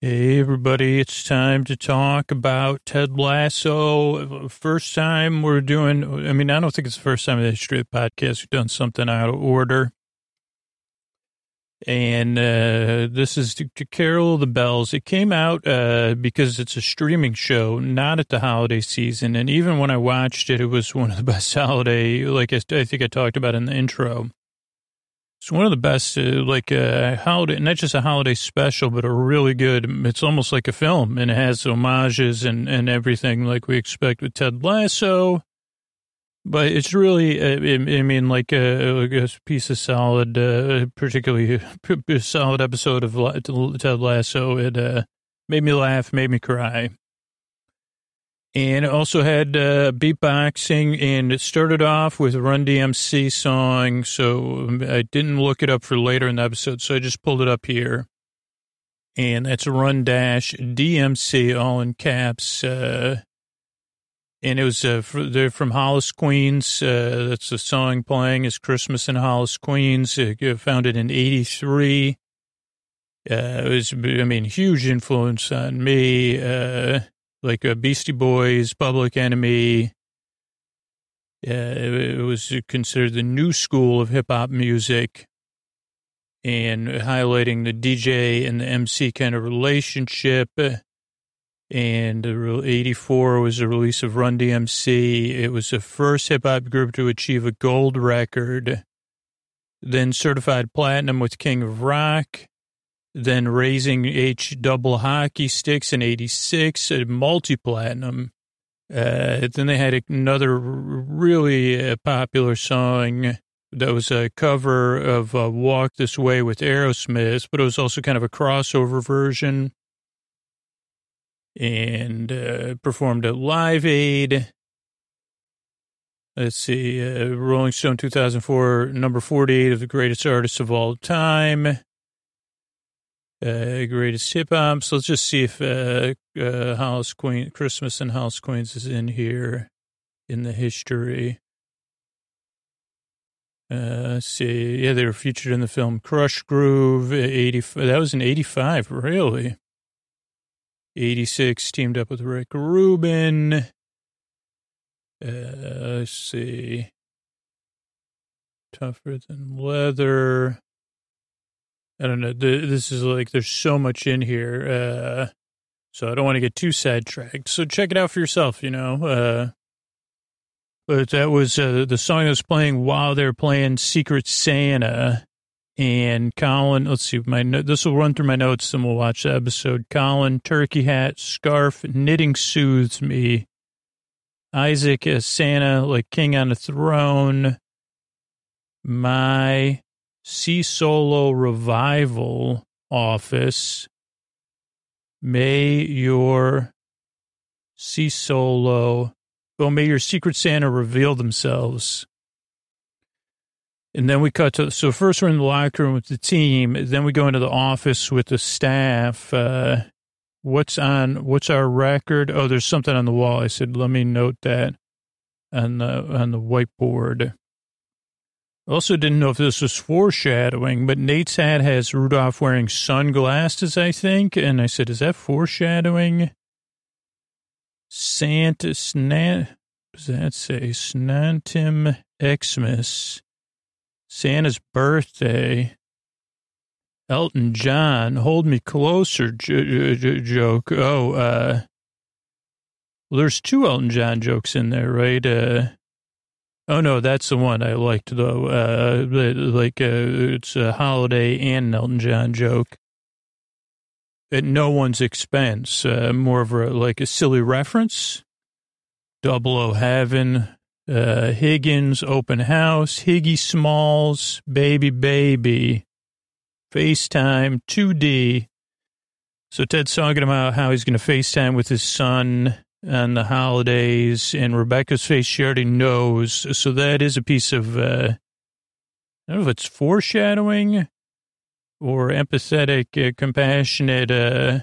Hey, everybody, it's time to talk about Ted Lasso. First time we're doing, I mean, I don't think it's the first time in the history of the podcast we've done something out of order. And uh, this is to, to Carol the Bells. It came out uh, because it's a streaming show, not at the holiday season. And even when I watched it, it was one of the best holiday, like I, I think I talked about in the intro. It's one of the best, uh, like a uh, holiday, not just a holiday special, but a really good. It's almost like a film, and it has homages and and everything like we expect with Ted Lasso. But it's really, uh, I mean, like a, like a piece of solid, uh, particularly a solid episode of Ted Lasso. It uh, made me laugh, made me cry and it also had uh, beatboxing and it started off with Run DMC song. So um, I didn't look it up for later in the episode, so I just pulled it up here. And that's Run Dash DMC, all in caps. Uh, and it was uh, they're from Hollis, Queens. Uh, that's the song playing is Christmas in Hollis, Queens. It, founded in '83. Uh, it was, I mean, huge influence on me. Uh, like a Beastie Boys, Public Enemy. Uh, it was considered the new school of hip hop music and highlighting the DJ and the MC kind of relationship. And 84 was the release of Run DMC. It was the first hip hop group to achieve a gold record, then certified platinum with King of Rock then raising H double hockey sticks in 86, a multi platinum. Uh, then they had another really uh, popular song that was a cover of uh, Walk This Way with Aerosmith, but it was also kind of a crossover version. And uh, performed at Live Aid. Let's see, uh, Rolling Stone 2004, number 48 of the greatest artists of all time uh, greatest hip hop. So let's just see if uh, uh, Hollis Queen Christmas and House Queens is in here in the history. Uh, see. Yeah, they were featured in the film Krush Groove. 80, that was in 85, really. 86, teamed up with Rick Rubin. Uh, let's see. Tougher than leather. I don't know. This is like, there's so much in here. Uh, so I don't want to get too sidetracked. So check it out for yourself, you know. Uh, but that was uh, the song that was playing while they were playing Secret Santa. And Colin, let's see, my this will run through my notes and we'll watch the episode. Colin, turkey hat, scarf, knitting soothes me. Isaac as Santa, like king on a throne. My Sea Solo Revival Office. May your Sea Solo, well, may your Secret Santa reveal themselves. And then we cut to, so first we're in the locker room with the team. Then we go into the office with the staff. Uh, what's on, what's our record? Oh, there's something on the wall. I said, let me note that on the, on the whiteboard. Also didn't know if this was foreshadowing, but Nate's hat has Rudolph wearing sunglasses, I think. And I said, is that foreshadowing? Santa Snant, does that say? Snantim Xmas. Santa's birthday. Elton John, hold me closer j- j- joke. Oh, uh, well, there's two Elton John jokes in there, right? Uh, Oh no, that's the one I liked though. Uh, like uh, it's a holiday and Elton John joke at no one's expense. Uh, more of a like a silly reference. Double O Heaven, uh, Higgins Open House, Higgy Smalls, Baby Baby, FaceTime 2D. So Ted's talking about how he's going to FaceTime with his son on the holidays, and Rebecca's face she already knows. So that is a piece of, uh, I don't know if it's foreshadowing or empathetic, uh, compassionate uh,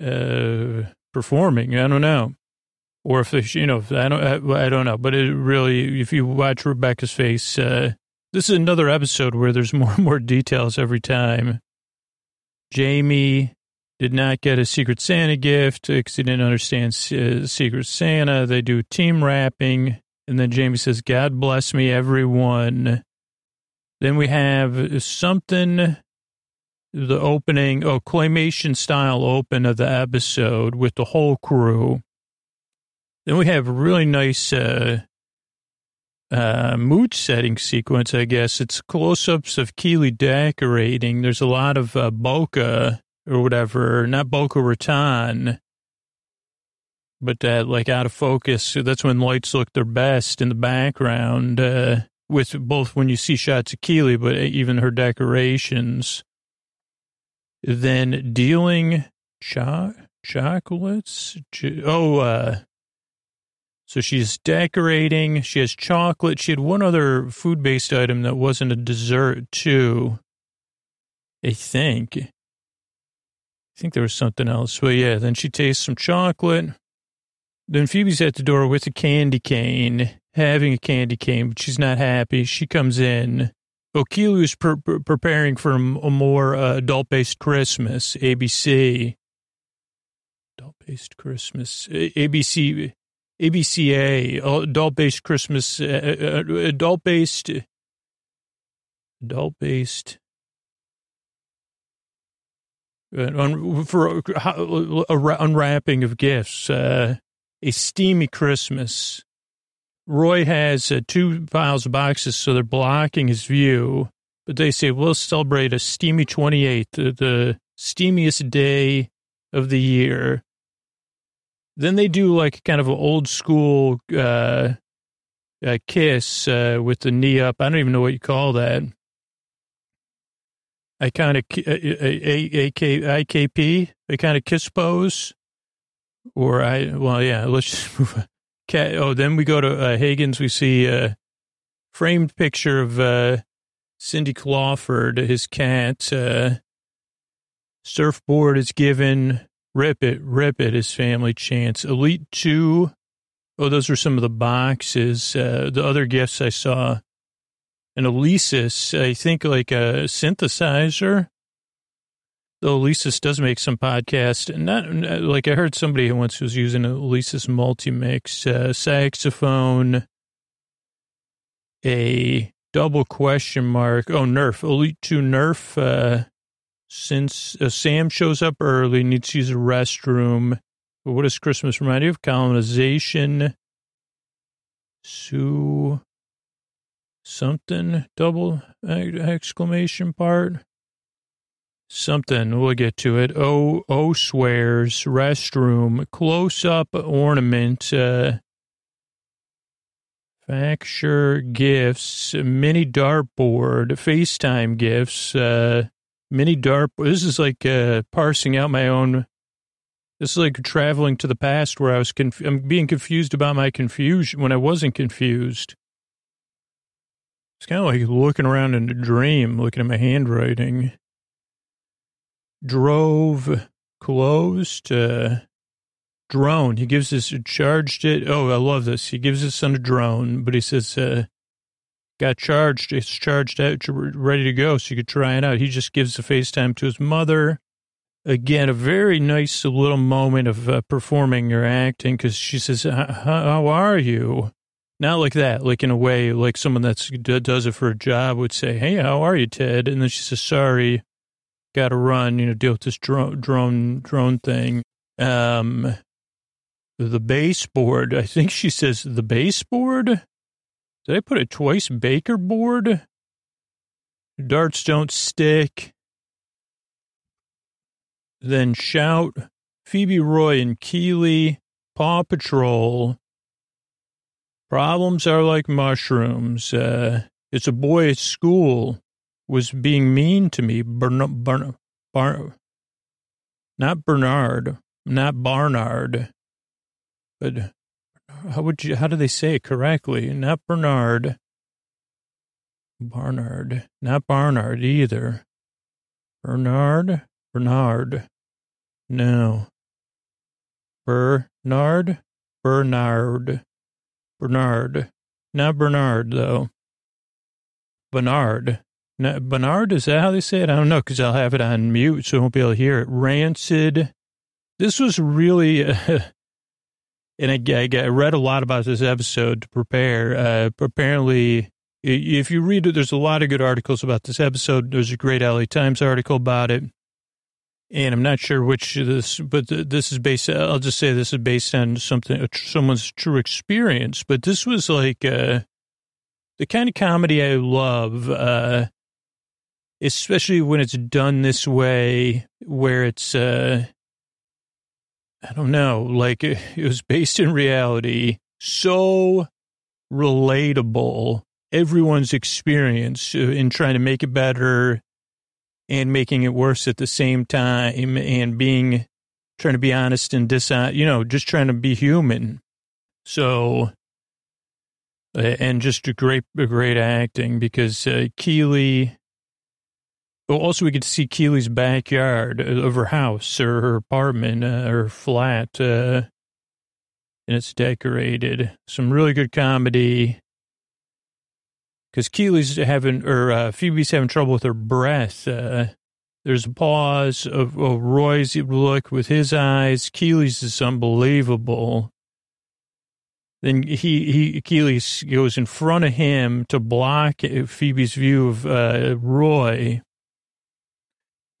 uh, performing. I don't know. Or if you know, I don't, I, I don't know. But it really, if you watch Rebecca's face, uh, this is another episode where there's more and more details every time. Jamie did not get a Secret Santa gift because he didn't understand uh, Secret Santa. They do team wrapping. And then Jamie says, God bless me, everyone. Then we have something, the opening, oh, claymation style open of the episode with the whole crew. Then we have a really nice uh, uh, mood setting sequence, I guess. It's close ups of Keeley decorating. There's a lot of uh, bokeh or whatever, not Boca Raton, but that like out of focus. So that's when lights look their best in the background, uh, with both when you see shots of Keeley, but even her decorations. Then dealing cho- chocolates. Oh, uh, so she's decorating. She has chocolate. She had one other food based item that wasn't a dessert, too. I think. Think there was something else. But yeah, then she tastes some chocolate. Then Phoebe's at the door with a candy cane, having a candy cane, but she's not happy. She comes in. O'Keely is pre- preparing for a, more uh, adult based Christmas, ABC. Adult based Christmas, ABC, ABCA, adult based Christmas, uh, uh, adult based, adult based. Uh, for unwrapping of gifts, uh, a steamy Christmas. Roy has uh, two piles of boxes, so they're blocking his view. But they say, we'll celebrate a steamy 28th, the, the steamiest day of the year. Then they do like kind of an old school uh, uh, kiss uh, with the knee up. I don't even know what you call that. I kind of IKP, a kind of kiss pose. Or I, well, yeah, let's move Cat, oh, then we go to uh, Hagen's. We see a framed picture of uh, Cindy Clawford, his cat. Uh, surfboard is given. Rip it, rip it, his family chants. Elite two. Oh, those are some of the boxes. Uh, the other gifts I saw. An Alesis, I think like a synthesizer the Alesis does make some podcast. Not like I heard somebody who once was using a Alesis multi-mix uh, saxophone, a double question mark. Oh, Nerf, Elite 2 Nerf. Uh, since uh, Sam shows up early, needs to use a restroom. But what does Christmas remind you of? Colonization. Sue. Something double exclamation part something. We'll get to it. Oh, oh, swears restroom close up ornament. Uh, Facture gifts, mini dartboard, FaceTime gifts, uh, mini dart. This is like uh, parsing out my own. This is like traveling to the past where I was. Conf- I'm being confused about my confusion when I wasn't confused. It's kind of like looking around in a dream, looking at my handwriting drove closed uh, drone. He gives us charged it. Oh, I love this. He gives us on a drone, but he says uh, got charged. It's charged out, ready to go, so you could try it out. He just gives the FaceTime to his mother. Again, a very nice little moment of uh, performing or acting because she says, "How are you?" Not like that, like in a way, like someone that's does it for a job would say, "Hey, how are you, Ted?" And then she says, "Sorry." got to run, you know, deal with this drone, drone, drone thing. Um, the baseboard, I think she says the baseboard. Did I put it twice? Baker board? Darts don't stick. Then shout Phoebe Roy and Keeley, Paw Patrol. Problems are like mushrooms. Uh, it's a boy at school was being mean to me. Bern, Bern, Bar, not Bernard, not Barnard, but how would you, how do they say it correctly? Not Bernard. Barnard, not Barnard either. Bernard, Bernard. No. Bernard, Bernard, Bernard. Not Bernard, though. Bernard. Bernard, is that how they say it? I don't know because I'll have it on mute so I won't be able to hear it. Rancid. This was really, uh, and I, I, read a lot about this episode to prepare. Uh, apparently, if you read it, there's a lot of good articles about this episode. There's a great LA Times article about it. And I'm not sure which this, but this is based, I'll just say this is based on something, someone's true experience. But this was like, uh, the kind of comedy I love, uh, especially when it's done this way, where it's, uh, I don't know, like it, it was based in reality, so relatable, everyone's experience uh, in trying to make it better and making it worse at the same time and being, trying to be honest and dishonest, you know, just trying to be human. So, and just a great, great acting because uh, Keeley, also, we get to see Keeley's backyard of her house or her apartment uh, or flat, uh, and it's decorated. Some really good comedy because Keeley's having or uh, Phoebe's having trouble with her breath. Uh, there's a pause of, of Roy's look with his eyes. Keeley's is unbelievable. Then he, he Keeley goes in front of him to block Phoebe's view of uh, Roy.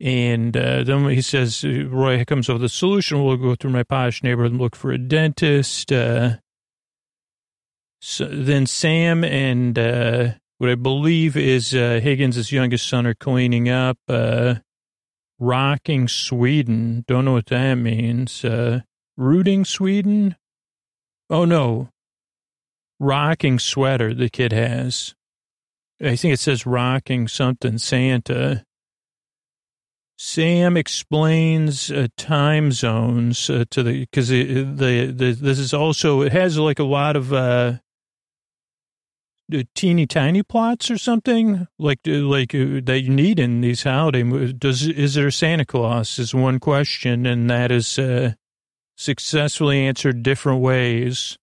And uh, then he says, Roy comes up with a solution. We'll go through my posh neighborhood and look for a dentist. Uh, so then Sam and uh, what I believe is uh, Higgins' youngest son are cleaning up, uh, rocking Sweden. Don't know what that means. Uh, rooting Sweden? Oh, no. Rocking sweater the kid has. I think it says rocking something Santa. Sam explains uh, time zones uh, to the because the, the, this is also it has like a lot of uh, teeny tiny plots or something like uh, like uh, that you need in these holiday movies. Does is there Santa Claus is one question and that is uh, successfully answered different ways.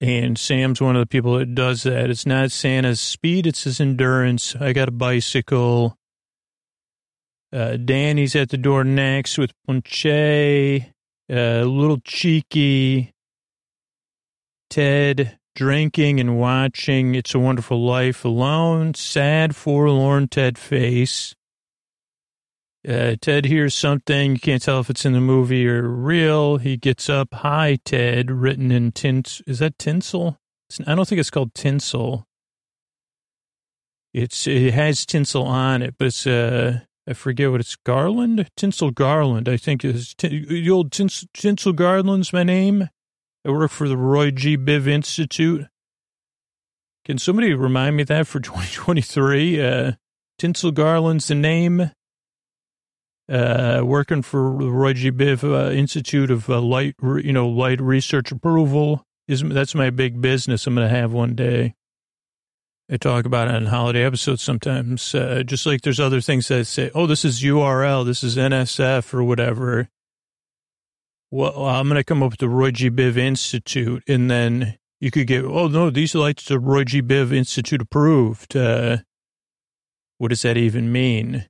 And Sam's one of the people that does that. It's not Santa's speed; it's his endurance. I got a bicycle. Uh, Dani's at the door next with Ponche, uh, a little cheeky. Ted drinking and watching It's a Wonderful Life alone. Sad, forlorn Ted face. Uh, Ted hears something. You can't tell if it's in the movie or real. He gets up. Hi, Ted, written in tint. Is that tinsel? It's, I don't think it's called tinsel. It's it has tinsel on it, but it's uh I forget what it's Garland, Tinsel Garland. I think is the old Tinsel, Tinsel Garland's my name. I work for the Roy G. Biv Institute. Can somebody remind me that for 2023? Uh, Tinsel Garland's the name. Uh, working for the Roy G. Biv uh, Institute of uh, Light, you know, Light Research Approval is that's my big business. I'm going to have one day. I talk about it on holiday episodes sometimes. Uh, just like there's other things that say, oh, this is URL, this is NSF or whatever. Well, I'm going to come up with the Roy G. Biv Institute, and then you could get, oh, no, these lights are Roy G. Biv Institute approved. Uh, what does that even mean?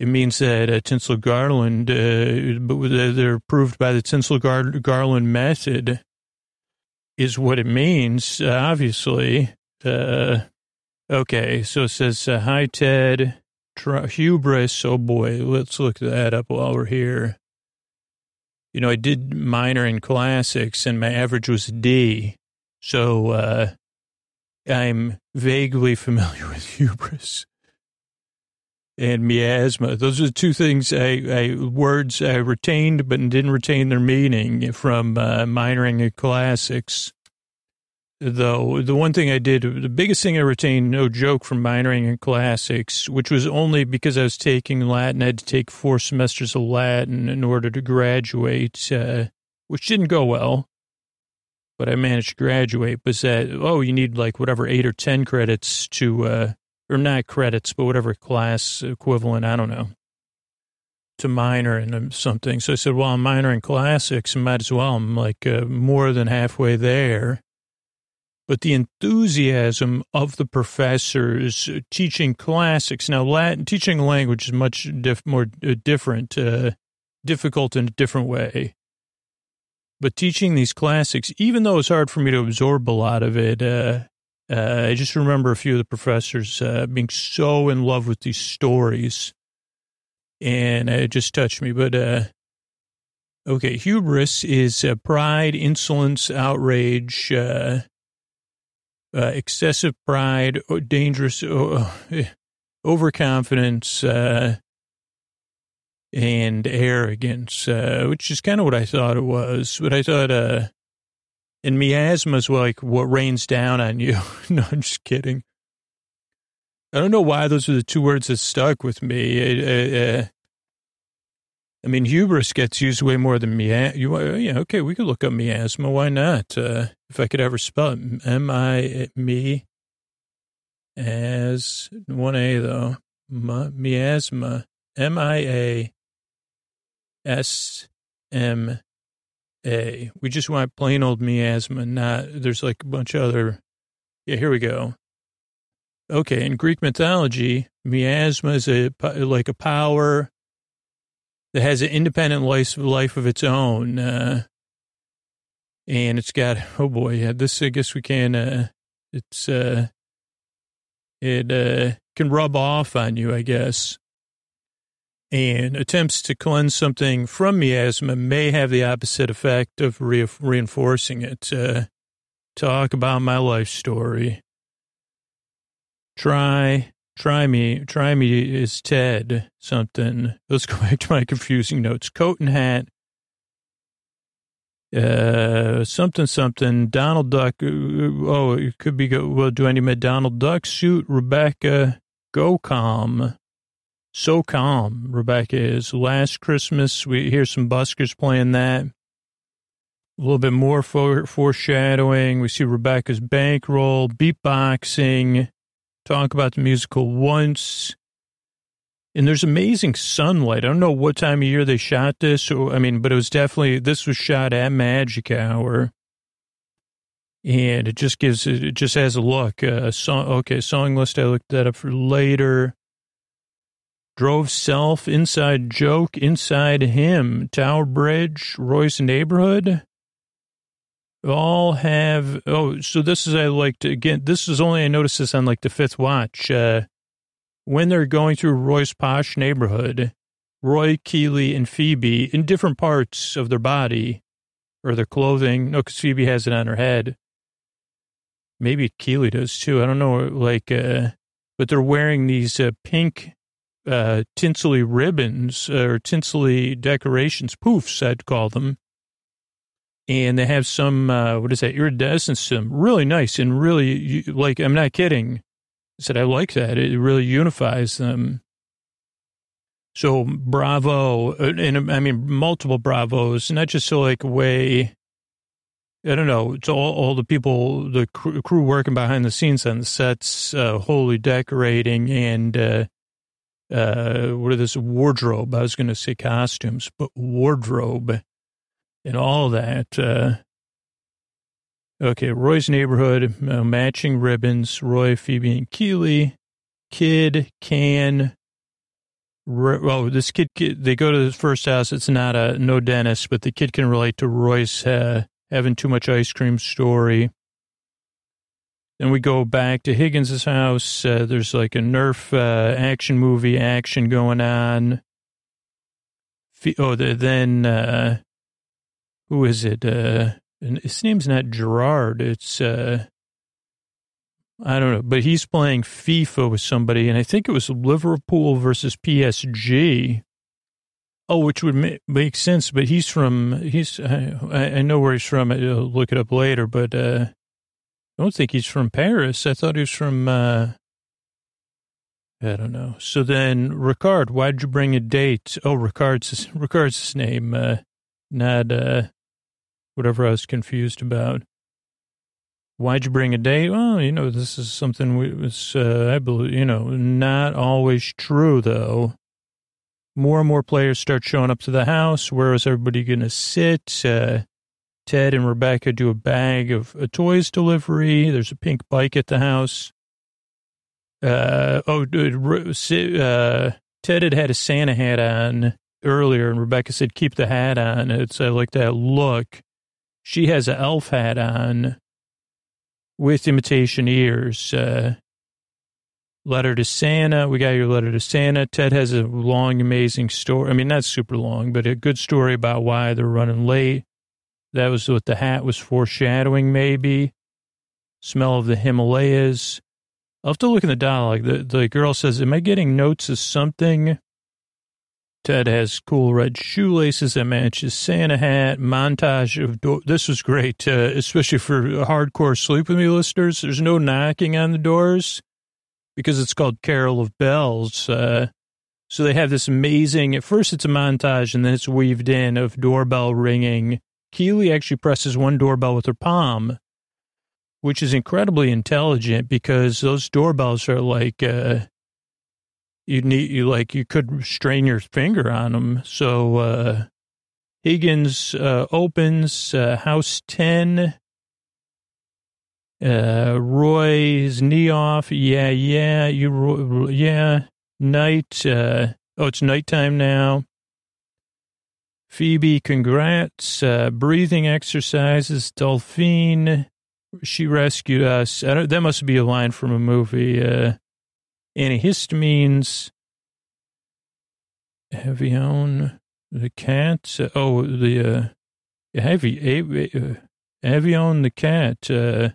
It means that uh, Tinsel Garland, uh, they're approved by the Tinsel Gar- Garland method, is what it means, obviously. Uh, okay, so it says, uh, hi, Ted. Tr- hubris. Oh, boy. Let's look that up while we're here. You know, I did minor in classics and my average was D. So uh, I'm vaguely familiar with hubris and miasma. Those are the two things I, I words I retained but didn't retain their meaning from uh, minoring in classics though, the one thing I did, the biggest thing I retained, no joke, from minoring in classics, which was only because I was taking Latin. I had to take four semesters of Latin in order to graduate, uh, which didn't go well, but I managed to graduate. Was that, oh, you need like whatever, eight or 10 credits to, uh, or not credits, but whatever class equivalent, I don't know, to minor in something. So I said, well, I'm minor in classics, might as well. I'm like uh, more than halfway there but the enthusiasm of the professors teaching classics. Now, Latin, teaching language is much diff, more uh, different, uh, difficult in a different way. But teaching these classics, even though it's hard for me to absorb a lot of it, uh, uh, I just remember a few of the professors uh, being so in love with these stories, and it just touched me. But uh, okay, hubris is pride, insolence, outrage, uh, uh, excessive pride, dangerous, overconfidence, and arrogance, which is kind of what I thought it was. But I thought and miasma is like what rains down on you. no, I'm just kidding. I don't know why those are the two words that stuck with me. Uh, uh, I mean, hubris gets used way more than miasma. You, uh, yeah, okay, we could look up miasma. Why not? Uh, if I could ever spell it, M I me as one A though, miasma, M I A S M a. We just want plain old miasma, not, there's like a bunch of other, yeah, here we go. Okay, in Greek mythology, miasma is a, like a power that has an independent life, life of its own. Uh, and it's got, oh boy, yeah, this, I guess we can, uh, it's, uh, it, uh, can rub off on you, I guess and attempts to cleanse something from miasma may have the opposite effect of re- reinforcing it. Uh, talk about my life story. Try, try me, try me is Ted something. Let's go back to my confusing notes. Coat and hat. Uh, something, something. Donald Duck. Uh, oh, it could be. Well, do any Donald Duck suit? Rebecca Go calm so calm, Rebecca is. Last Christmas, we hear some buskers playing that. A little bit more for, foreshadowing. We see Rebecca's bankroll, beatboxing, talk about the musical once. And there's amazing sunlight. I don't know what time of year they shot this. Or, I mean, but it was definitely, this was shot at magic hour. And it just gives, it just has a look. Uh, song, okay, song list, I looked that up for later. Drove self, inside joke, inside him, Tower Bridge, Royce neighborhood. All have, oh, so this is, I like to, again, this is only, I noticed this on like the fifth watch. Uh, when they're going through Roy's posh neighborhood, Roy, Keeley, and Phoebe in different parts of their body or their clothing. No, because Phoebe has it on her head. Maybe Keeley does too. I don't know. Like, uh, but they're wearing these uh, pink uh, tinsely ribbons or tinsely decorations, poofs, I'd call them. And they have some, uh, what is that, iridescence to them. Really nice and really, like, I'm not kidding. I said, I like that. It really unifies them. So bravo. Uh, and I mean, multiple bravos, not just so like way, I don't know, to all, all the people, the crew working behind the scenes on the sets, uh, wholly decorating and, uh, uh, what are this wardrobe? I was going to say costumes, but wardrobe and all that. Uh, okay, Roy's neighborhood, uh, matching ribbons, Roy, Phoebe, and Keeley, kid, can. well, this kid, kid, they go to the first house. It's not a no dentist, but the kid can relate to Roy's uh, having too much ice cream story. Then we go back to Higgins's house. Uh, there's like a Nerf uh, action movie action going on. Oh, the, then uh, who is it? Uh, his name's not Gerard. It's uh, I don't know, but he's playing FIFA with somebody, and I think it was Liverpool versus PSG. Oh, which would make, make sense, but he's from he's I, I know where he's from. I'll look it up later, but uh, I don't think he's from Paris. I thought he was from, uh, I don't know. So then, Ricard, why'd you bring a date? Oh, Ricard's, Ricard's name, uh, not, uh, whatever I was confused about. Why'd you bring a date? Well, you know, this is something we was, uh, I believe, you know, not always true though. More and more players start showing up to the house. Where is everybody going to sit? Uh, Ted and Rebecca do a bag of a toys delivery. There's a pink bike at the house. Uh, oh, uh, Ted had had a Santa hat on earlier, and Rebecca said, keep the hat on. It's I like that look. She has an elf hat on with imitation ears. Uh, letter to Santa. We got your letter to Santa. Ted has a long, amazing story. I mean, not super long, but a good story about why they're running late. That was what the hat was foreshadowing, maybe. Smell of the Himalayas. I'll have to look in the dialogue. The, the girl says, Am I getting notes of something? Ted has cool red shoelaces that matches Santa hat. Montage of this was great, uh, especially for hardcore sleep with me listeners. There's no knocking on the doors because it's called Carol of Bells. Uh, so they have this amazing. At first, it's a montage, and then it's weaved in of doorbell ringing. Keeley actually presses one doorbell with her palm, which is incredibly intelligent because those doorbells are like uh, you need you like you could strain your finger on them. So uh, Higgins uh, opens uh, house ten. Uh, Roy's knee off. Yeah, yeah, you, yeah. Night. Uh, oh, it's nighttime now. Phoebe, congrats. Uh, breathing exercises. Delphine, she rescued us. That must be a line from a movie. Uh, antihistamines. Avion, the cat. Uh, oh, the uh, heavy, uh, Avion, the cat. Uh,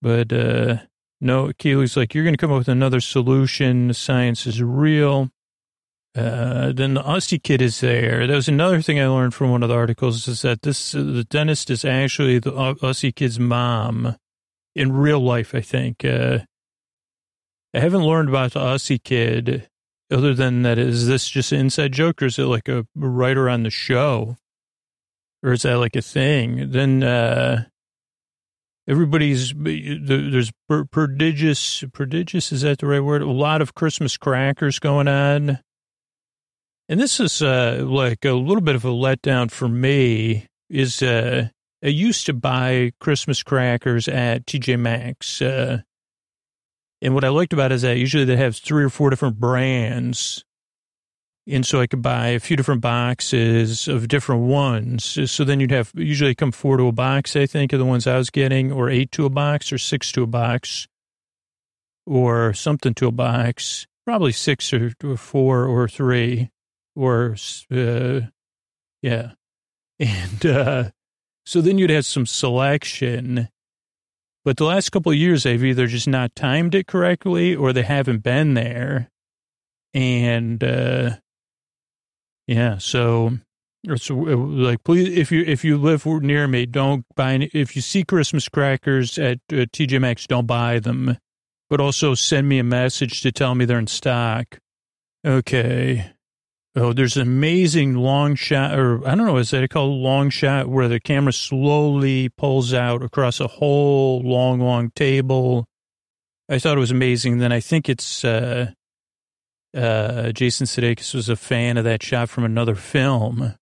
but uh, no, Keeley's like, you're going to come up with another solution. Science is real. Uh, then the Aussie kid is there. That was another thing I learned from one of the articles is that this, uh, the dentist is actually the Aussie kid's mom in real life, I think. Uh, I haven't learned about the Aussie kid other than that. Is this just an inside joke or is it like a writer on the show? Or is that like a thing? Then, uh, everybody's there's prodigious prodigious is that the right word a lot of christmas crackers going on and this is uh, like a little bit of a letdown for me is uh, i used to buy christmas crackers at tj maxx uh, and what i liked about is that usually they have three or four different brands and so I could buy a few different boxes of different ones. So then you'd have usually come four to a box, I think, of the ones I was getting, or eight to a box, or six to a box, or something to a box. Probably six or, four or three, or uh, yeah. And uh, so then you'd have some selection. But the last couple of years, they've either just not timed it correctly or they haven't been there. And uh, yeah. So, so like, please, if you if you live near me, don't buy any. If you see Christmas crackers at uh, TJ Maxx, don't buy them. But also send me a message to tell me they're in stock. Okay. Oh, there's an amazing long shot, or I don't know, is that called long shot, where the camera slowly pulls out across a whole long, long table. I thought it was amazing. Then I think it's uh, uh, Jason Sudeikis was a fan of that shot from another film.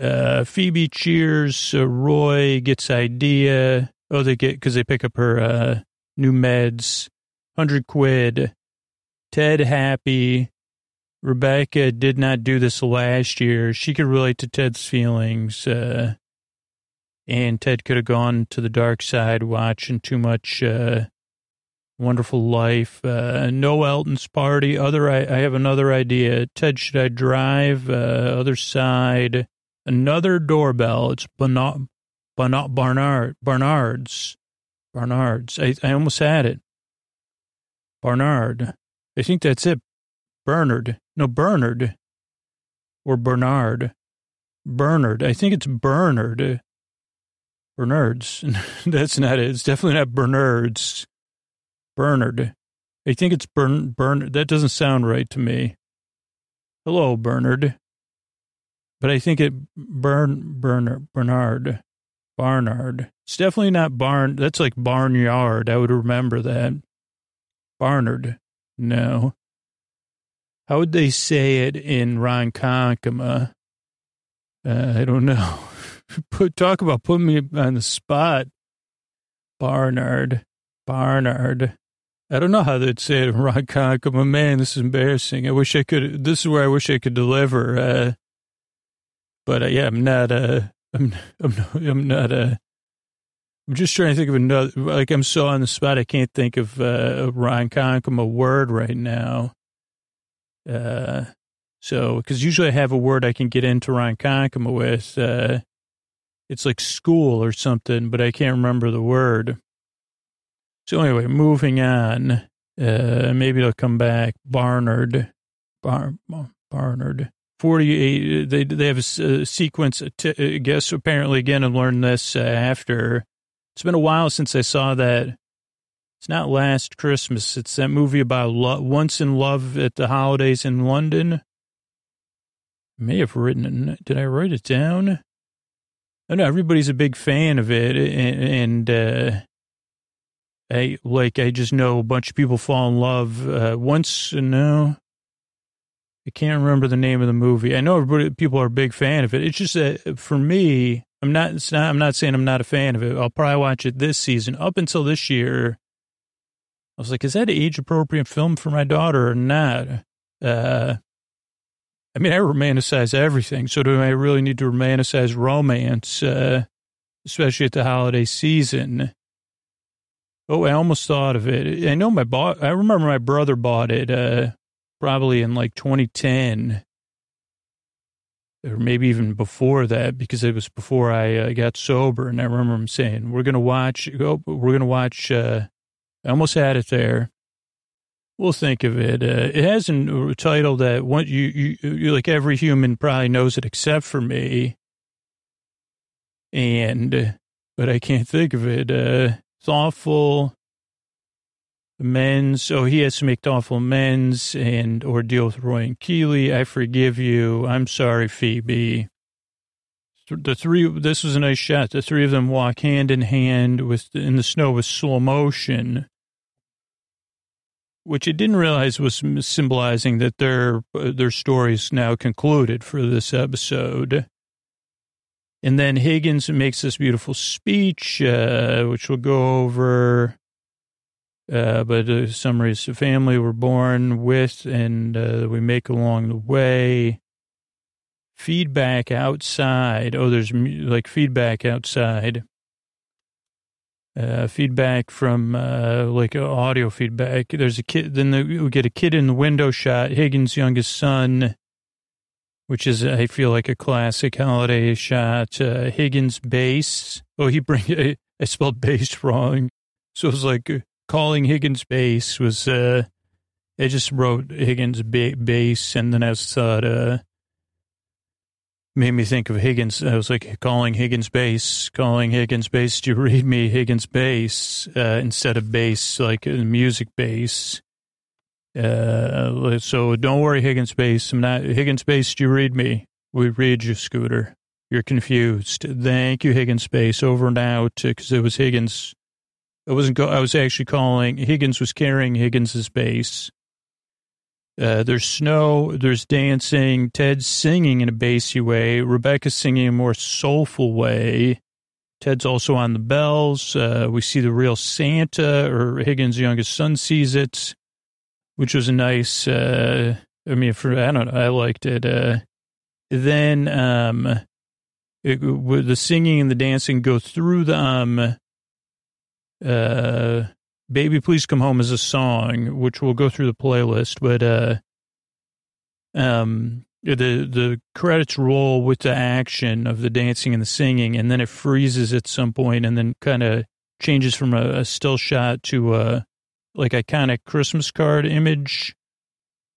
Uh, Phoebe cheers. Uh, Roy gets idea. Oh, they get because they pick up her uh, new meds. Hundred quid. Ted happy. Rebecca did not do this last year. She could relate to Ted's feelings. Uh, and Ted could have gone to the dark side watching too much uh, Wonderful Life. Uh, no Elton's Party. Other, I, I, have another idea. Ted, should I drive? Uh, other side. Another doorbell. It's Barnard, Barnard, Barnard's. Barnard's. I, I almost had it. Barnard. I think that's it. Bernard. No, Bernard. Or Bernard. Bernard. I think it's Bernard. Bernard's. that's not it. It's definitely not Bernard's. Bernard. I think it's Bern, Bernard. That doesn't sound right to me. Hello, Bernard. But I think it, Bern, Bernard, Bernard, Barnard. It's definitely not Barn. That's like Barnyard. I would remember that. Barnard. No. How would they say it in Ronkonkoma? Uh, I don't know. put talk about putting me on the spot. Barnard, Barnard. I don't know how they'd say it in Ronkonkoma. Man, this is embarrassing. I wish I could. This is where I wish I could deliver. Uh, but uh, yeah, I'm not. Uh, I'm. I'm. Not, I'm not. Uh, I'm just trying to think of another. Like I'm so on the spot, I can't think of uh, Ronkonkoma word right now. Uh, so because usually I have a word I can get into Ronkonkoma with. Uh, it's like school or something, but I can't remember the word. So anyway, moving on. Uh, maybe it'll come back. Barnard, Bar, Barnard. 48, they, they have a, sequence, I guess, apparently, again, I learned this uh, after. It's been a while since I saw that. It's not Last Christmas. It's that movie about lo- Once in Love at the Holidays in London. I may have written it. Did I write it down? I know everybody's a big fan of it, and, and uh, I like I just know a bunch of people fall in love uh, once. No, I can't remember the name of the movie. I know everybody people are a big fan of it. It's just that for me, I'm not. Not. I'm not saying I'm not a fan of it. I'll probably watch it this season. Up until this year, I was like, is that age appropriate film for my daughter or not? Uh, I mean, I romanticize everything. So do I really need to romanticize romance, uh, especially at the holiday season? Oh, I almost thought of it. I know my bought. I remember my brother bought it, uh, probably in like 2010, or maybe even before that, because it was before I uh, got sober. And I remember him saying, "We're gonna watch. Oh, we're gonna watch." Uh, I almost had it there. We'll think of it. Uh, it has a title that what you, you, you like every human probably knows it except for me. And, but I can't think of it. Uh, thoughtful amends. Oh, he has to make thoughtful amends and or deal with Roy and Keeley. I forgive you. I'm sorry, Phoebe. The three. This was a nice shot. The three of them walk hand in hand with in the snow with slow motion, which I didn't realize was symbolizing that their their stories now concluded for this episode. And then Higgins makes this beautiful speech, uh, which we'll go over. Uh, but the summary is the family we're born with and uh, we make along the way. Feedback outside. Oh, there's like feedback outside. Uh, feedback from uh, like audio feedback. There's a kid. Then the, we get a kid in the window shot. Higgins' youngest son which is, I feel like a classic holiday shot. Uh, Higgins bass. Oh, he bring, I, I spelled bass wrong. So it was like uh, calling Higgins bass was, uh, I just wrote Higgins ba- bass and then I thought, uh, made me think of Higgins. I was like calling Higgins bass, calling Higgins bass. Do you read me Higgins bass, uh, instead of bass, like music bass? Uh, so don't worry, Higgins Base. I'm not Higgins Base. Do you read me? We read you, Scooter. You're confused. Thank you, Higgins Base. Over and out because it was Higgins. I wasn't. Go- I was actually calling. Higgins was carrying Higgins's bass. Uh, there's snow. There's dancing. Ted's singing in a bassy way. Rebecca's singing in a more soulful way. Ted's also on the bells. Uh, we see the real Santa, or Higgins' youngest son sees it which was a nice, uh, I mean, for, I don't know, I liked it. Uh, then, um, it, the singing and the dancing go through the, um, uh, Baby Please Come Home is a song, which we'll go through the playlist, but, uh, um, the, the credits roll with the action of the dancing and the singing, and then it freezes at some point and then kind of changes from a, a still shot to, a like iconic Christmas card image.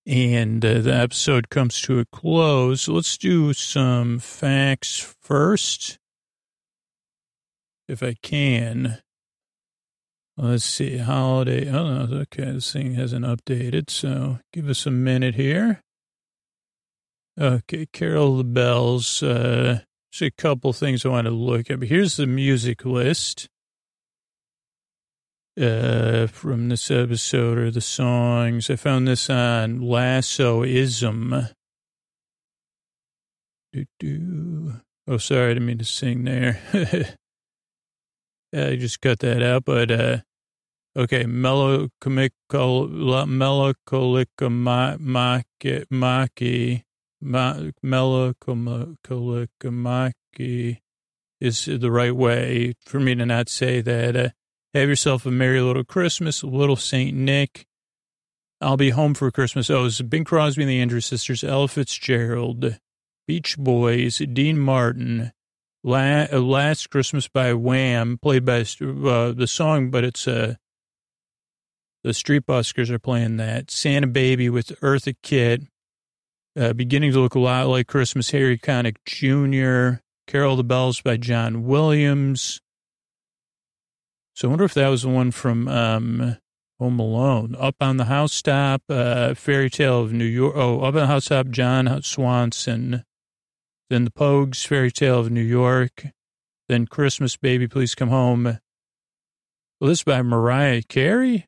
And uh, the episode comes to a close. Let's do some facts first, if I can. Let's see, holiday. Oh, no, okay, this thing hasn't updated, so give us a minute here. Okay, Carol the Bells. Uh, just a couple things I want to look at. Here's the music list uh, from this episode or the songs. I found this on Lassoism. Do, do. Oh, sorry, I didn't mean to sing there. I just cut that out, but uh, okay, melancholic, melancholic, maki, melancholic, maki is the right way for me to not say that. Uh, have yourself a merry little Christmas, little Saint Nick. I'll be home for Christmas. Oh, it's Bing Crosby and the Andrews Sisters, Ella Fitzgerald, Beach Boys, Dean Martin, La- uh, Last Christmas by Wham, played by uh, the song, but it's uh, the Street Buskers are playing that. Santa Baby with Eartha Kitt, uh, beginning to look a lot like Christmas. Harry Connick Jr., Carol the Bells by John Williams. So I wonder if that was the one from um, Home Alone. Up on the Housetop, uh, Fairy Tale of New York. Oh, Up on the Housetop, John Swanson. Then The Pogues, Fairy Tale of New York. Then Christmas, Baby, Please Come Home. Well, this is by Mariah Carey.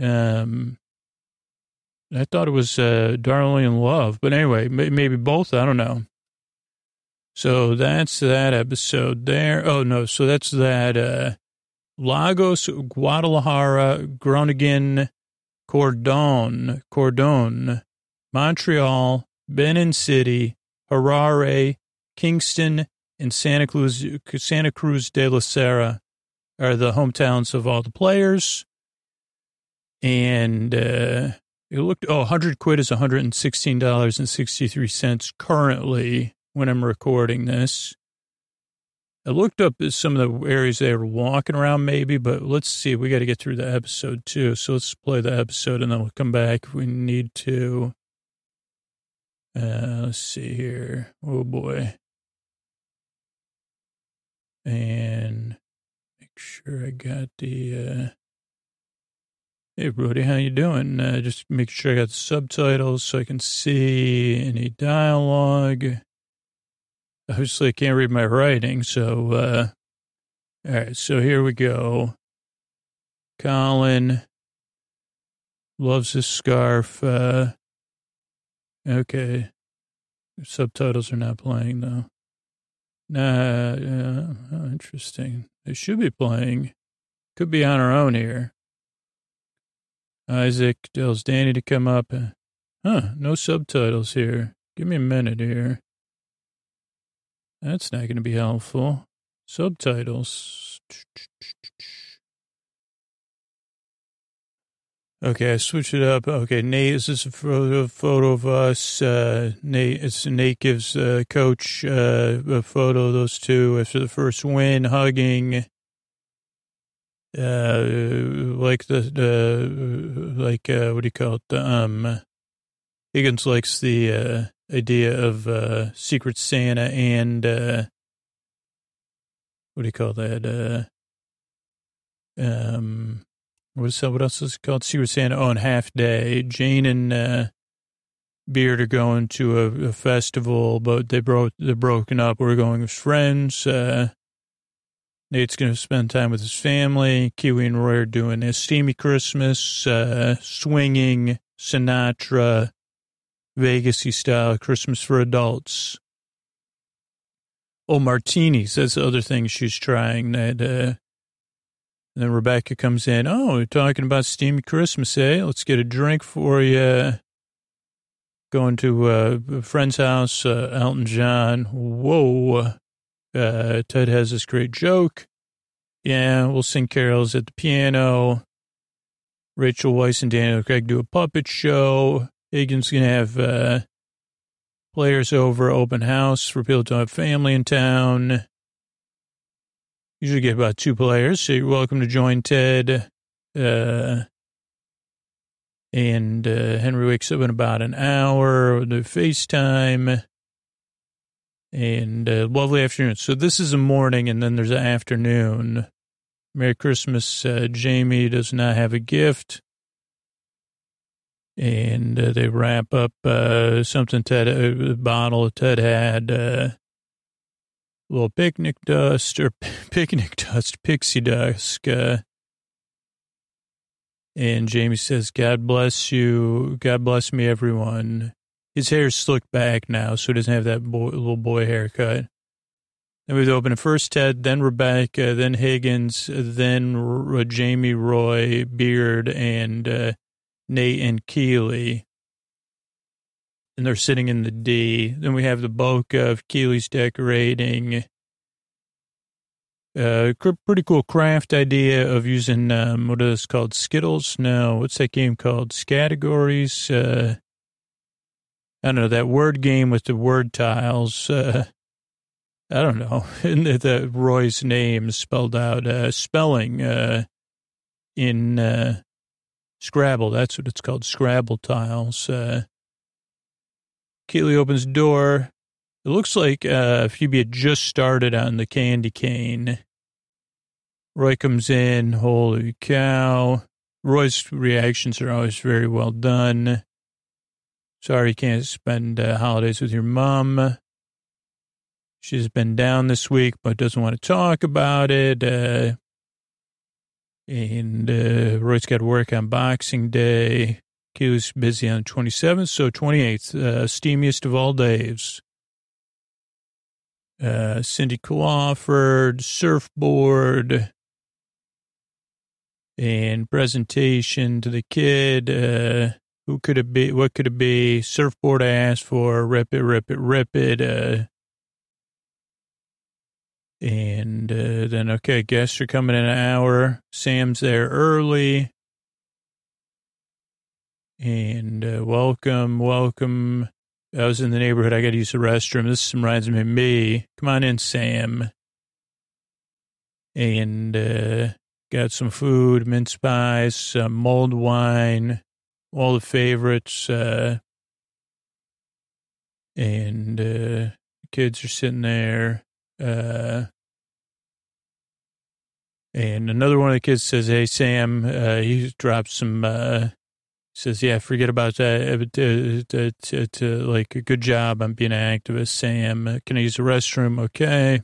Um, I thought it was uh, Darlene Love, but anyway, maybe both. I don't know. So that's that episode there. Oh no, so that's that. Uh, Lagos, Guadalajara, Groningen, Cordon, Cordon, Montreal, Benin City, Harare, Kingston, and Santa Cruz, Santa Cruz de la Sierra are the hometowns of all the players. And uh, it looked, oh, 100 quid is $116.63 currently when I'm recording this. I looked up some of the areas they were walking around, maybe, but let's see. We got to get through the episode too. So let's play the episode and then we'll come back if we need to. Uh, let's see here. Oh boy. And make sure I got the, uh, Hey, Brody, how you doing? Uh, just make sure I got the subtitles so I can see any dialogue. Obviously, I can't read my writing, so, uh, all right, so here we go. Colin loves his scarf. Uh, okay. Subtitles are not playing, though. Nah, yeah, oh, interesting. They should be playing. Could be on our own here. Isaac tells Dani to come up. Uh, huh, no subtitles here. Give me a minute here. That's not going to be helpful. Subtitles. Okay, I switch it up. Okay, Nate, is this a photo, photo of us. Uh, Nate, it's Nate gives uh, coach uh, a photo of those two after the first win, hugging uh, like the, the like, uh, what do you call it? The, um, Higgins likes the, uh, idea of, uh, Secret Santa and, uh, what do you call that? Uh, um, what's that? What else is called? Secret Santa on oh, half day. Jane and, uh, Beard are going to a, a festival, but they broke, they're broken up. We're going as friends. Uh, Nate's going to spend time with his family. Keeley and Roy are doing a steamy Christmas, uh, swinging Sinatra, Vegasy style Christmas for adults. Oh, martinis. That's the other thing she's trying. That, uh, and then Rebecca comes in. Oh, we're talking about steamy Christmas, eh? Let's get a drink for you. Going to uh, a friend's house, uh, Elton John. Whoa. Uh, Ted has this great joke. Yeah, we'll sing carols at the piano. Rachel Weisz and Daniel Craig do a puppet show. Higgins going to have uh, players over, open house for people to have family in town. Usually get about two players, so you're welcome to join Ted. Uh, and uh, Henry wakes up in about an hour. The FaceTime and uh, lovely afternoon. So this is a morning, and then there's an afternoon. Merry Christmas. Uh, Jamie does not have a gift. And uh, they wrap up uh, something Ted, uh, a bottle Ted had, uh, little picnic dust or picnic dust, pixie dust. Uh, and Jamie says, God bless you. God bless me, everyone. His hair's slicked back now, so he doesn't have that boy, little boy haircut. Then we've open first Ted, then Rebecca, then Higgins, then R- Jamie Roy, Beard, and uh, Nate and Keeley. And they're sitting in the D. Then we have the bulk of Keeley's decorating. Uh, pretty cool craft idea of using, um, what is called? Skittles? No, what's that game called? Categories? Uh, I don't know, that word game with the word tiles. Uh, I don't know. And the, the Roy's name spelled out, uh, spelling, uh, in, uh, Scrabble. That's what it's called. Scrabble tiles. Uh, Keeley opens the door. It looks like, uh, Phoebe had just started on the candy cane. Roy comes in. Holy cow. Roy's reactions are always very well done. Sorry you can't spend uh, holidays with your mom. She's been down this week, but doesn't want to talk about it. Uh, and uh, Roy's got work on Boxing Day. Q's busy on the 27th, so 28th, uh, steamiest of all days. Uh, Cindy Crawford, surfboard, and presentation to the kid. Uh, who could it be? What could it be? Surfboard I asked for. Rip it, rip it, rip it. Uh, and uh, then, okay, guests are coming in an hour. Sam's there early. And uh, welcome, welcome. I was in the neighborhood. I got to use the restroom. This reminds me of me. Come on in, Sam. And uh, got some food, mince pies, some mulled wine all the favorites, uh, and, uh, kids are sitting there, uh, and another one of the kids says, Hey, Sam, uh, he drops some, uh, says, yeah, forget about that. To, uh, like, a good job on being an activist, Sam. Can I use the restroom? Okay.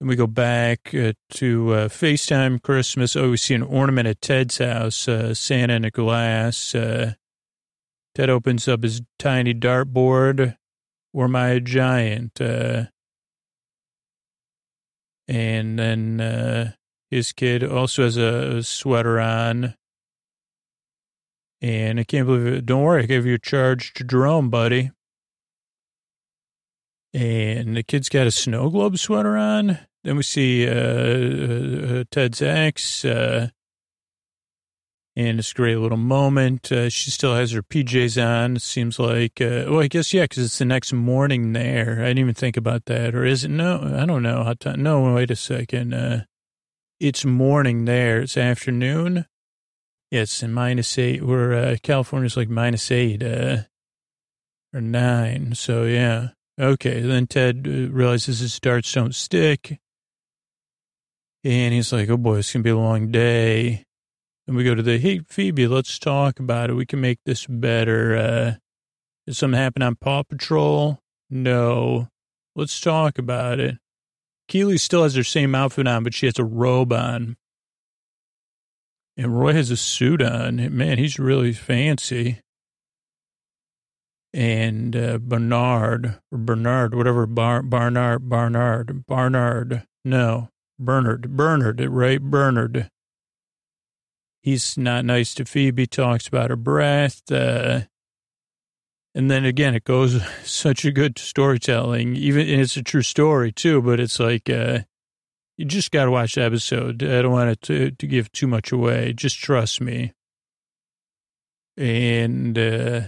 And we go back uh, to uh, FaceTime Christmas. Oh, we see an ornament at Ted's house, uh, Santa in a glass. Uh, Ted opens up his tiny dartboard. Or my a giant? Uh, and then uh, his kid also has a, a, sweater on. And I can't believe it. Don't worry, I gave you a charge to Jerome, buddy. And the kid's got a snow globe sweater on. Then we see uh, uh, Ted's ex, uh, and it's a great little moment. Uh, she still has her PJs on. It seems like, uh, well, I guess, yeah, because it's the next morning there. I didn't even think about that. Or is it? No, I don't know. How no, wait a second. Uh, it's morning there. It's afternoon. It's in minus eight. Where uh, California's like minus eight uh, or nine. So, yeah. Okay. Then Ted uh, realizes his darts don't stick. And he's like, oh boy, it's to be a long day. And we go to the, hey, Phoebe, let's talk about it. We can make this better. Uh, did something happen on Paw Patrol? No. Let's talk about it. Keeley still has her same outfit on, but she has a robe on. And Roy has a suit on. Man, he's really fancy. And uh, Bernard, or Bernard, whatever, Bar- Barnard, Barnard, Barnard, no, Bernard, Bernard, right? Bernard. He's not nice to Phoebe, talks about her breath. Uh, and then again, it goes such a good storytelling. Even and it's a true story too, but it's like uh, you just got to watch the episode. I don't want to, to give too much away. Just trust me. And uh,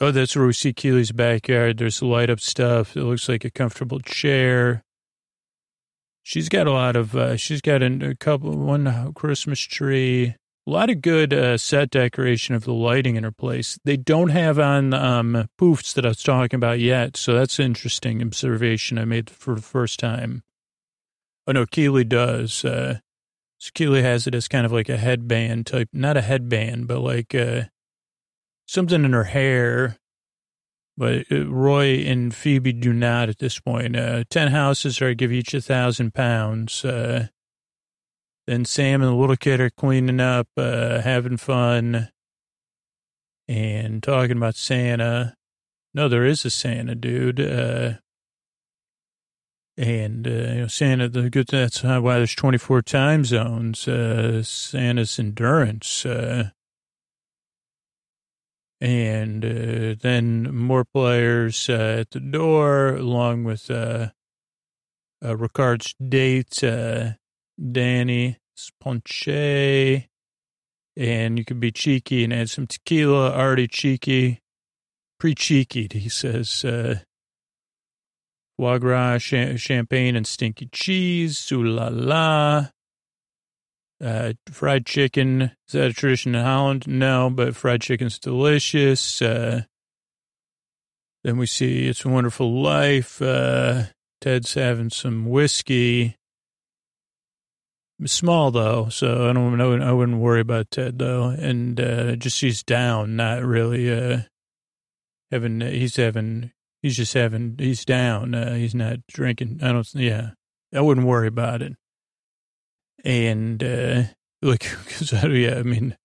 oh, that's where we see Keeley's backyard. There's light up stuff. It looks like a comfortable chair. She's got a lot of, uh, she's got a, couple, one Christmas tree, a lot of good uh, set decoration of the lighting in her place. They don't have on um, poofs that I was talking about yet, so that's an interesting observation I made for the first time. Oh, no, Keeley does. Uh, so Keeley has it as kind of like a headband type, not a headband, but like uh, something in her hair but uh, Roy and Phoebe do not at this point. Uh, ten houses are give each a thousand pounds. Uh, then Sam and the little kid are cleaning up, uh, having fun. and talking about Santa. No, there is a Santa, dude. Uh, and, uh, you know, Santa, the good, that's why there's 24 time zones, uh, Santa's endurance, uh, and, uh, then more players, uh, at the door, along with, uh, uh Ricard's date, uh, Dani Ponche, and you could be cheeky and add some tequila, already cheeky, pre-cheeky, he says, uh, foie gras, champagne, and stinky cheese. Ooh la la. Uh, fried chicken. Is that a tradition in Holland? No, but fried chicken's delicious. Uh, then we see It's a Wonderful Life. Uh, Ted's having some whiskey. Small though, so I don't know. I wouldn't worry about Ted though, and uh, just he's down, not really uh, having. He's having He's just having, he's down. Uh, he's not drinking. I don't, yeah, I wouldn't worry about it. And, uh, like, cause, yeah, I mean,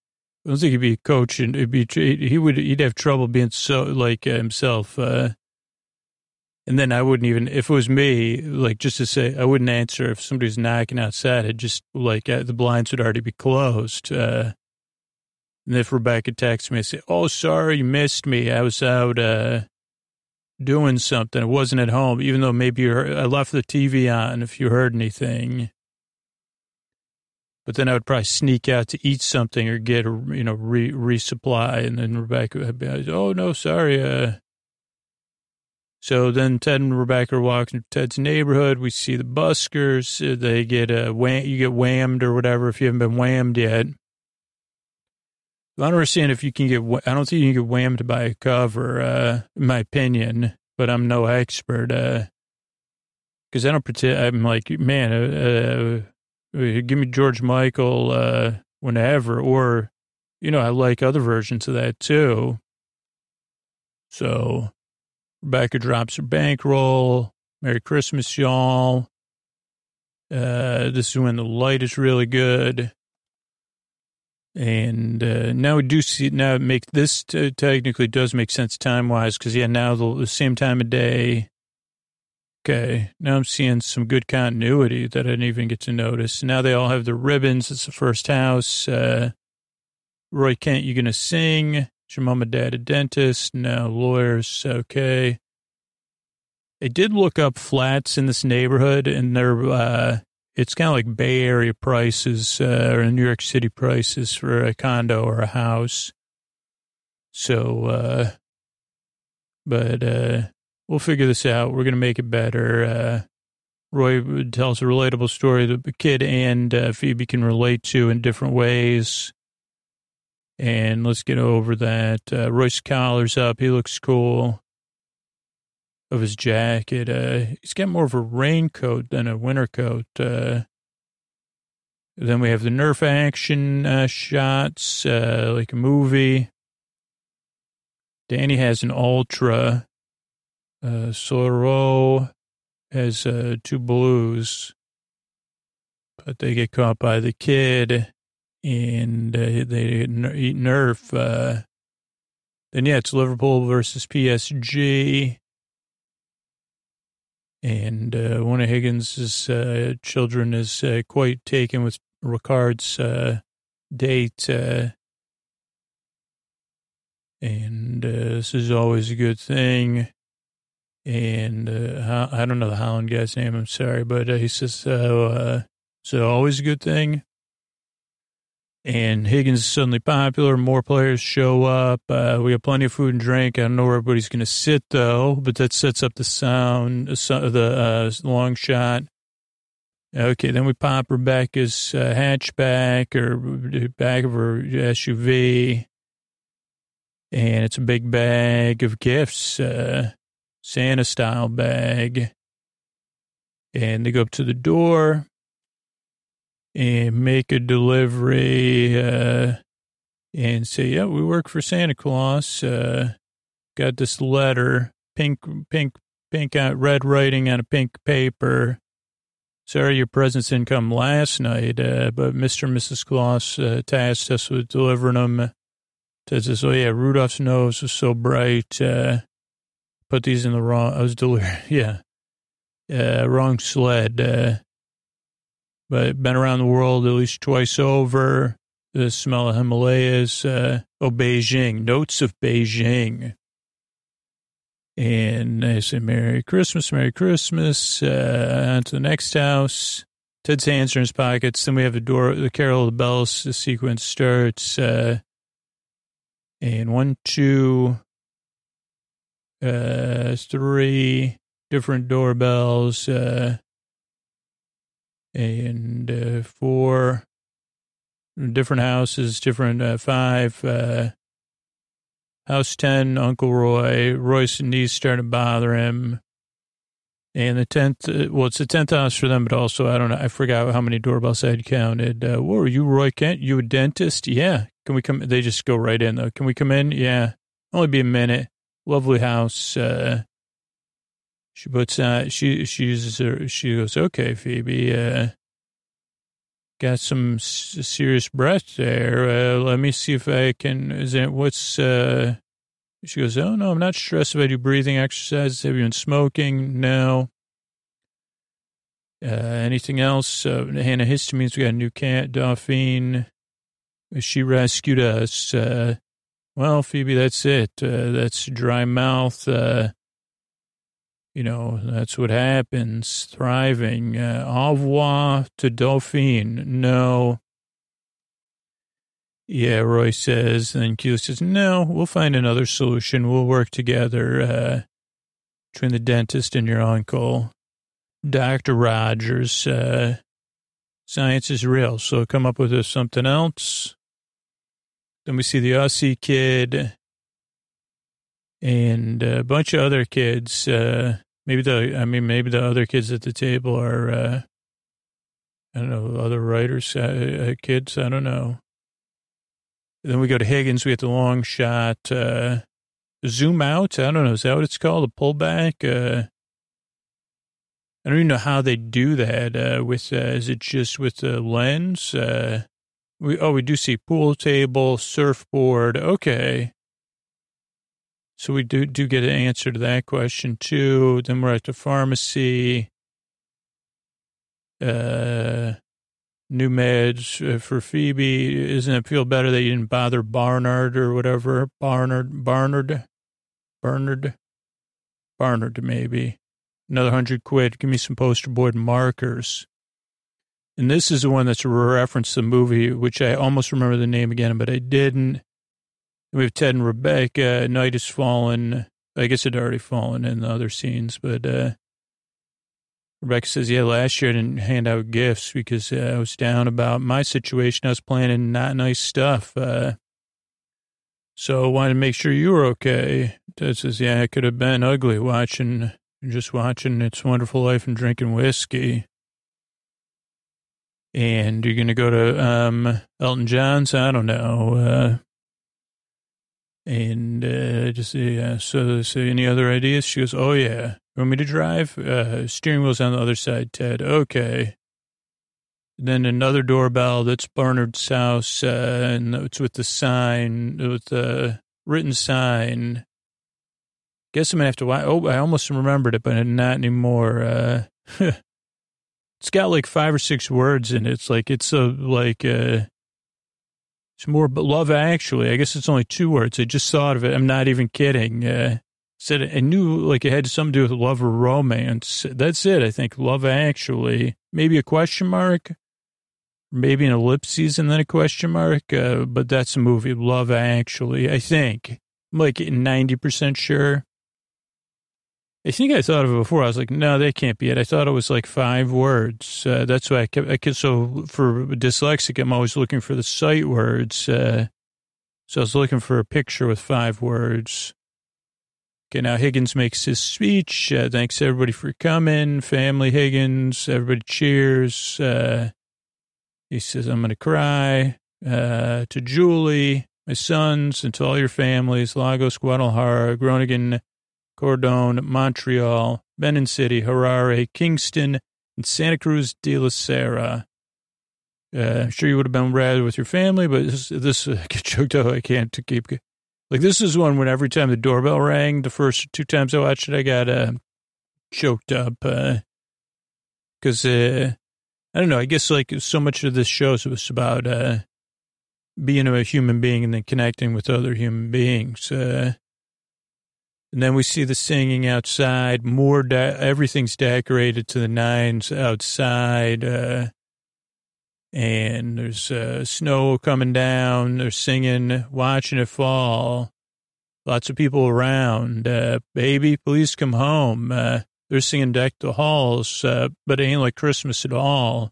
I don't think he'd be a coach and it'd be, he would, he'd have trouble being so, like, uh, himself. Uh, and then I wouldn't even, if it was me, like, just to say, I wouldn't answer if somebody's knocking outside. I'd just, like, uh, the blinds would already be closed. Uh, and if Rebecca texts me, I say, oh, sorry, you missed me. I was out, uh, doing something. It wasn't at home, even though maybe you heard, I left the TV on if you heard anything. But then I would probably sneak out to eat something or get a, you know, re, resupply. And then Rebecca would be like, oh, no, sorry. Uh. So then Ted and Rebecca walk into Ted's neighborhood. We see the buskers. Uh, they get a wham, you get whammed or whatever if you haven't been whammed yet. I don't understand if you can get, I don't think you can get whammed by a cover, uh, in my opinion, but I'm no expert, uh, cause I don't pretend, I'm like, man, uh, uh, give me George Michael, uh, whenever, or, you know, I like other versions of that too. So Rebecca drops her bankroll. Merry Christmas, y'all. Uh, this is when the light is really good. And uh, now we do see now it makes this t- technically does make sense time wise because yeah now the, the, same time of day. Okay, now I'm seeing some good continuity that I didn't even get to notice. Now they all have the ribbons. It's the first house. Uh, Roy Kent, you gonna sing? Is your mom and dad a dentist? No, lawyers. Okay. I did look up flats in this neighborhood, and they're uh, it's kind of like Bay Area prices uh, or New York City prices for a condo or a house. So, uh, but uh, we'll figure this out. We're going to make it better. Uh, Roy tells a relatable story that the kid and uh, Phoebe can relate to in different ways. And let's get over that. Uh, Roy's collar's up. He looks cool of his jacket. Uh, he's got more of a raincoat than a winter coat. Uh, then we have the Nerf action uh, shots, uh, like a movie. Dani has an Ultra. Uh, Zoreaux has uh, two blues, but they get caught by the kid and uh, they eat Nerf. Uh, then, yeah, it's Liverpool versus PSG. And uh, one of Higgins's uh, children is uh, quite taken with Ricard's uh, date. Uh, and uh, this is always a good thing. And I don't know the Holland guy's name, I'm sorry, but he says, so, so always a good thing and Higgins is suddenly popular. More players show up. Uh, we have plenty of food and drink. I don't know where everybody's going to sit though, but that sets up the sound, the uh, long shot. Okay, then we pop Rebecca's uh, hatchback or back of her SUV, and it's a big bag of gifts, uh, Santa style bag. And they go up to the door and make a delivery uh, and say, yeah, we work for Santa Claus. Uh, got this letter, pink, pink, pink, uh, red writing on a pink paper. Sorry, your presents didn't come last night, uh, but Mr. and Mrs. Claus uh, tasked us with delivering them says, oh, yeah, Rudolph's nose was so bright. Uh, put these in the wrong, I was delirious. Yeah. Wrong sled. But been around the world at least twice over. The smell of Himalayas. Uh, oh, Beijing. Notes of Beijing. And I say, Merry Christmas, Merry Christmas. Uh, on to the next house. Ted's hands are in his pockets. Then we have the door, the Carol of the Bells the sequence starts. Uh, and one, two, uh, three different doorbells. Uh, and uh, four different houses, different uh, five. Uh, house 10, Uncle Roy. Roy's knees starting to bother him. And the 10th, uh, well, it's the 10th house for them, but also, I don't know, I forgot how many doorbells I had counted. Uh, were you, Roy Kent? You a dentist? Yeah. Can we come? They just go right in, though. Can we come in? Yeah. Only be a minute. Lovely house. Uh, she puts on, she, she uses her, she goes, okay, Phoebe, uh, got some s- serious breath there. Uh, let me see if I can, is it, what's, uh, she goes, oh no, I'm not stressed if I do breathing exercises. Have you been smoking? No. Uh, anything else? Uh, antihistamines, we got a new cat, Dauphine. She rescued us. Uh, well, Phoebe, that's it. Uh, that's dry mouth. Uh, you know, that's what happens. Thriving. Uh, au revoir to Dauphine. No. Yeah, Roy says. And Q says, no, we'll find another solution. We'll work together uh, between the dentist and your uncle. Dr. Rogers, uh, science is real. So come up with something else. Then we see the Aussie kid and a bunch of other kids. Uh, Maybe the, I mean, maybe the other kids at the table are, uh, I don't know, other writers, uh, uh, kids. I don't know. Then we go to Higgins. We get the long shot, uh, zoom out. I don't know. Is that what it's called? A pullback? Uh, I don't even know how they do that. Uh, with, uh, is it just with the lens? Uh, we, oh, we do see pool table, surfboard. Okay. So we do do get an answer to that question too. Then we're at the pharmacy. Uh, new meds uh, for Phoebe. Isn't it feel better that you didn't bother Barnard or whatever? Barnard, Barnard, Barnard, Barnard, maybe. Another hundred quid. Give me some poster board markers. And this is the one that's a reference to the movie, which I almost remember the name again, but I didn't. We have Ted and Rebecca. Night has fallen. I guess it had already fallen in the other scenes, but uh, Rebecca says, yeah, last year I didn't hand out gifts because uh, I was down about my situation. I was planning not nice stuff. Uh, so I wanted to make sure you were okay. Ted says, yeah, I could have been ugly watching, just watching It's Wonderful Life and drinking whiskey. And you're going to go to um, Elton John's? I don't know. And uh, just yeah. So, so any other ideas? She goes, "Oh yeah, you want me to drive? Uh, steering wheel's on the other side, Ted. Okay." Then another doorbell. That's Barnard's house, uh, and it's with the sign, with the written sign. Guess I'm gonna have to. Oh, I almost remembered it, but not anymore. Uh, it's got like five or six words in it. It's like it's a like. Uh, it's more but love actually. I guess it's only two words. I just thought of it. I'm not even kidding. Uh, said I knew like it had something to do with love or romance. That's it. I think love actually. Maybe a question mark. Maybe an ellipses and then a question mark. Uh, but that's a movie. Love actually. I think. I'm like 90% sure. I think I thought of it before. I was like, no, that can't be it. I thought it was like five words. Uh, that's why I kept, I kept, so for dyslexic, I'm always looking for the sight words. Uh, so I was looking for a picture with five words. Okay, now Higgins makes his speech. Uh, thanks everybody for coming. Family Higgins, everybody cheers. Uh, he says, I'm going to cry. Uh, to Julie, my sons, and to all your families, Lagos, Guadalajara, Groningen, Cordon, Montreal, Benin City, Harare, Kingston, and Santa Cruz de la Sierra. Uh, I'm sure you would have been rather with your family, but this, this uh, get choked up. I can't keep. Like this is one when every time the doorbell rang, the first two times I watched it, I got uh, choked up because uh, uh, I don't know. I guess like so much of this show was about uh, being a human being and then connecting with other human beings. Uh, and then we see the singing outside. More, de- everything's decorated to the nines outside. Uh, and there's uh, snow coming down. They're singing, watching it fall. Lots of people around. Uh, baby, please come home. Uh, they're singing Deck the Halls, uh, but it ain't like Christmas at all.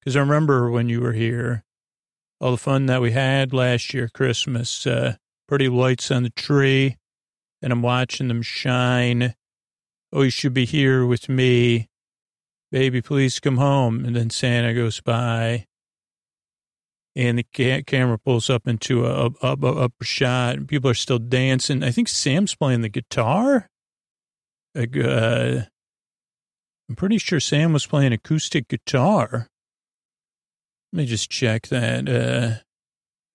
Because I remember when you were here, all the fun that we had last year, Christmas, uh, pretty lights on the tree, and I'm watching them shine. Oh, you should be here with me. Baby, please come home. And then Santa goes by, and the ca- camera pulls up into a up, shot, and people are still dancing. I think Sam's playing the guitar. Uh, I'm pretty sure Sam was playing acoustic guitar. Let me just check that. Uh,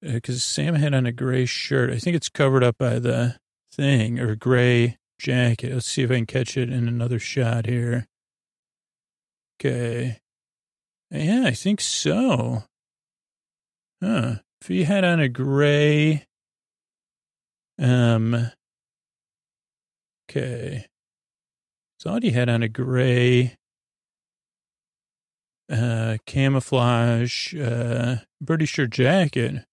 because uh, Sam had on a gray shirt. I think it's covered up by the thing or gray jacket. Let's see if I can catch it in another shot here. Okay. Yeah, I think so. Huh. If he had on a gray, um, okay. Thought he had on a gray, uh, camouflage, uh, pretty sure jacket.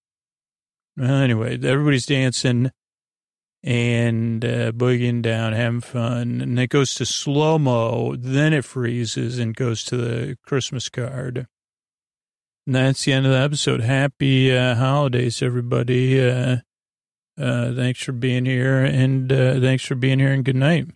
Well, anyway, everybody's dancing and uh, boogieing down, having fun. And it goes to slow mo. Then it freezes and goes to the Christmas card. And that's the end of the episode. Happy uh, holidays, everybody. Uh, uh, thanks for being here, and uh, thanks for being here, and good night.